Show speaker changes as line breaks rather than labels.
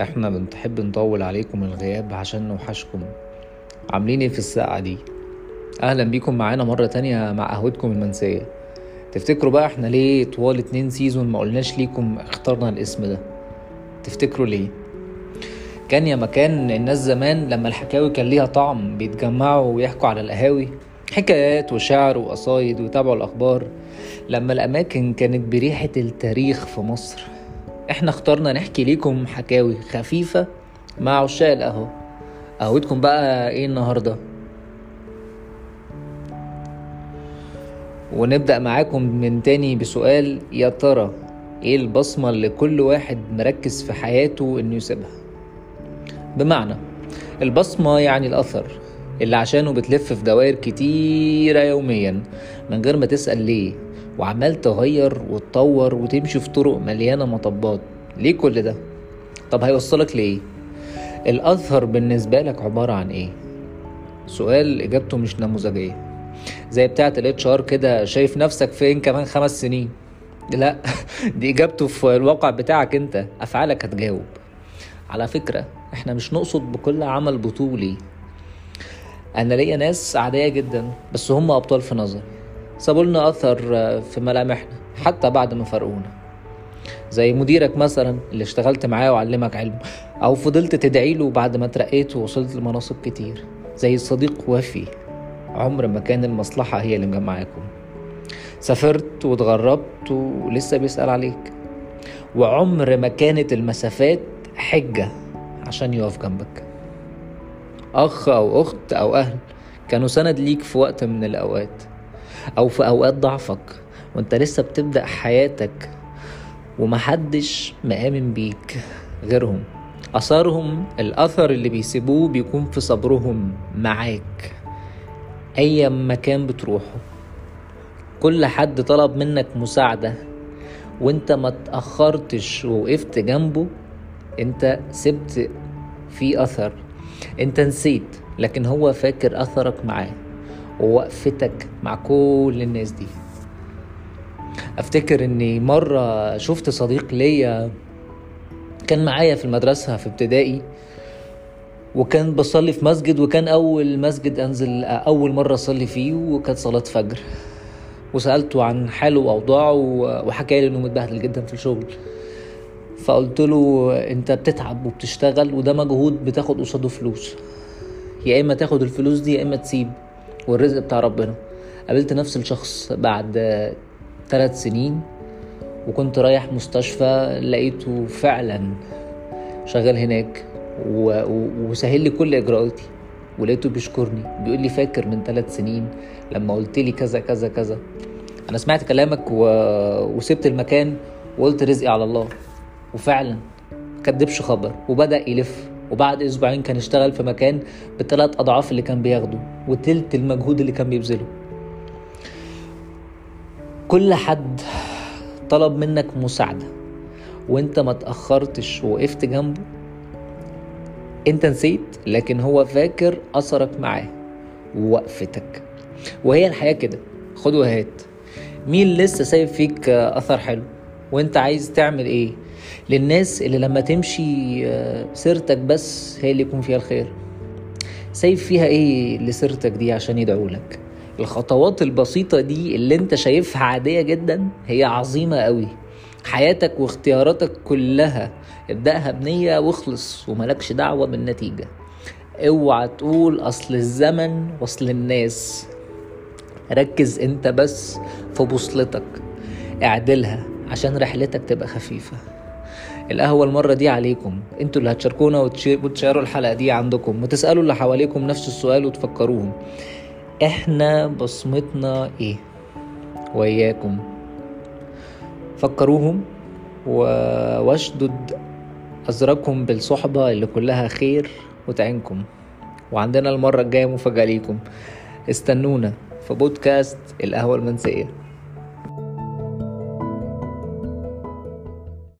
إحنا بنحب نطول عليكم الغياب عشان نوحشكم. عاملين إيه في الساعة دي؟ أهلا بيكم معانا مرة تانية مع قهوتكم المنسية. تفتكروا بقى إحنا ليه طوال اتنين سيزون ما قلناش ليكم اخترنا الاسم ده؟ تفتكروا ليه؟ كان يا مكان الناس زمان لما الحكاوي كان ليها طعم بيتجمعوا ويحكوا على القهاوي. حكايات وشعر وقصايد ويتابعوا الأخبار. لما الأماكن كانت بريحة التاريخ في مصر إحنا اخترنا نحكي ليكم حكاوي خفيفة مع عشاق القهوة. قهوتكم بقى إيه النهاردة؟ ونبدأ معاكم من تاني بسؤال. يا ترى إيه البصمة اللي كل واحد مركز في حياته إنه يسيبها؟ بمعنى البصمة يعني الأثر اللي عشانه بتلف في دوائر كتيرة يوميا من غير ما تسأل ليه. وعمال تغير وتطور وتمشي في طرق مليانة مطبات. ليه كل ده؟ طب هيوصلك لإيه؟ الأثر بالنسبة لك عبارة عن إيه؟ سؤال إجابته مش نموذجية. زي بتاعة ال HR كده شايف نفسك فين كمان خمس سنين؟ لا دي إجابته في الواقع بتاعك أنت. أفعالك هتجاوب. على فكرة إحنا مش نقصد بكل عمل بطولي. أنا ليا ناس عادية جدا بس هم أبطال في نظري. سابوا لنا اثر في ملامحنا حتى بعد ما فرقونا. زي مديرك مثلا اللي اشتغلت معاه وعلمك علم أو فضلت تدعي له بعد ما اترقيت ووصلت لمناصب كتير. زي صديق وفي عمر ما كان المصلحة هي اللي مجمعاكم. سافرت واتغربت ولسه بيسأل عليك. وعمر ما كانت المسافات حجة عشان يقف جنبك. أخ أو أخت أو أهل كانوا سند ليك في وقت من الأوقات. أو في أوقات ضعفك وأنت لسه بتبدأ حياتك ومحدش مآمن بيك غيرهم. أثرهم الأثر اللي بيسيبوه بيكون في صبرهم معاك. أي مكان بتروحه. كل حد طلب منك مساعدة وأنت ما تأخرتش ووقفت جنبه أنت سبت في أثر. أنت نسيت لكن هو فاكر أثرك معاه. ووقفتك مع كل الناس دي. أفتكر إني مرة شفت صديق ليا كان معايا في المدرسة في ابتدائي وكان بصلي في مسجد وكان أول مسجد أنزل أول مرة أصلي فيه وكانت صلاة فجر. وسألته عن حاله وأوضاعه وحكى لي إنه متبهدل جدا في الشغل. فقلت له أنت بتتعب وبتشتغل وده مجهود بتاخد قصاده فلوس. يا إما تاخد الفلوس دي يا إما تسيب. والرزق بتاع ربنا. قابلت نفس الشخص بعد ثلاث سنين وكنت رايح مستشفى لقيته فعلا شغال هناك و... وسهل لي كل إجراءاتي ولقيته بيشكرني بيقول لي فاكر من ثلاث سنين لما قلت لي كذا كذا كذا. أنا سمعت كلامك و... وسبت المكان وقلت رزقي على الله. وفعلا كدبش خبر وبدأ يلف. وبعد أسبوعين كان اشتغل في مكان بثلاث أضعاف اللي كان بياخده. وتلت المجهود اللي كان بيبذله. كل حد طلب منك مساعدة وانت ما تأخرتش ووقفت جنبه. انت نسيت لكن هو فاكر أثرك معاه ووقفتك. وهي الحياة كده. خد وهات. مين لسه سايب فيك أثر حلو؟ وانت عايز تعمل إيه؟ للناس اللي لما تمشي سيرتك بس هي اللي يكون فيها الخير. سايب فيها إيه لسيرتك دي عشان يدعوا لك؟ الخطوات البسيطة دي اللي أنت شايفها عادية جدا هي عظيمة قوي حياتك واختياراتك كلها ابدأها بنية واخلص وملكش دعوة بالنتيجة. اوعى تقول أصل الزمن وأصل الناس. ركز أنت بس في بوصلتك. اعدلها عشان رحلتك تبقى خفيفة. القهوة المرة دي عليكم. أنتوا اللي هتشاركونا وتشيروا الحلقة دي عندكم وتسألوا اللي حواليكم نفس السؤال وتفكروهم. إحنا بصمتنا إيه؟ وياكم فكروهم واشدد أزركم بالصحبة اللي كلها خير وتعينكم. وعندنا المرة الجاية مفاجأة ليكم. استنونا في بودكاست القهوة المنسية.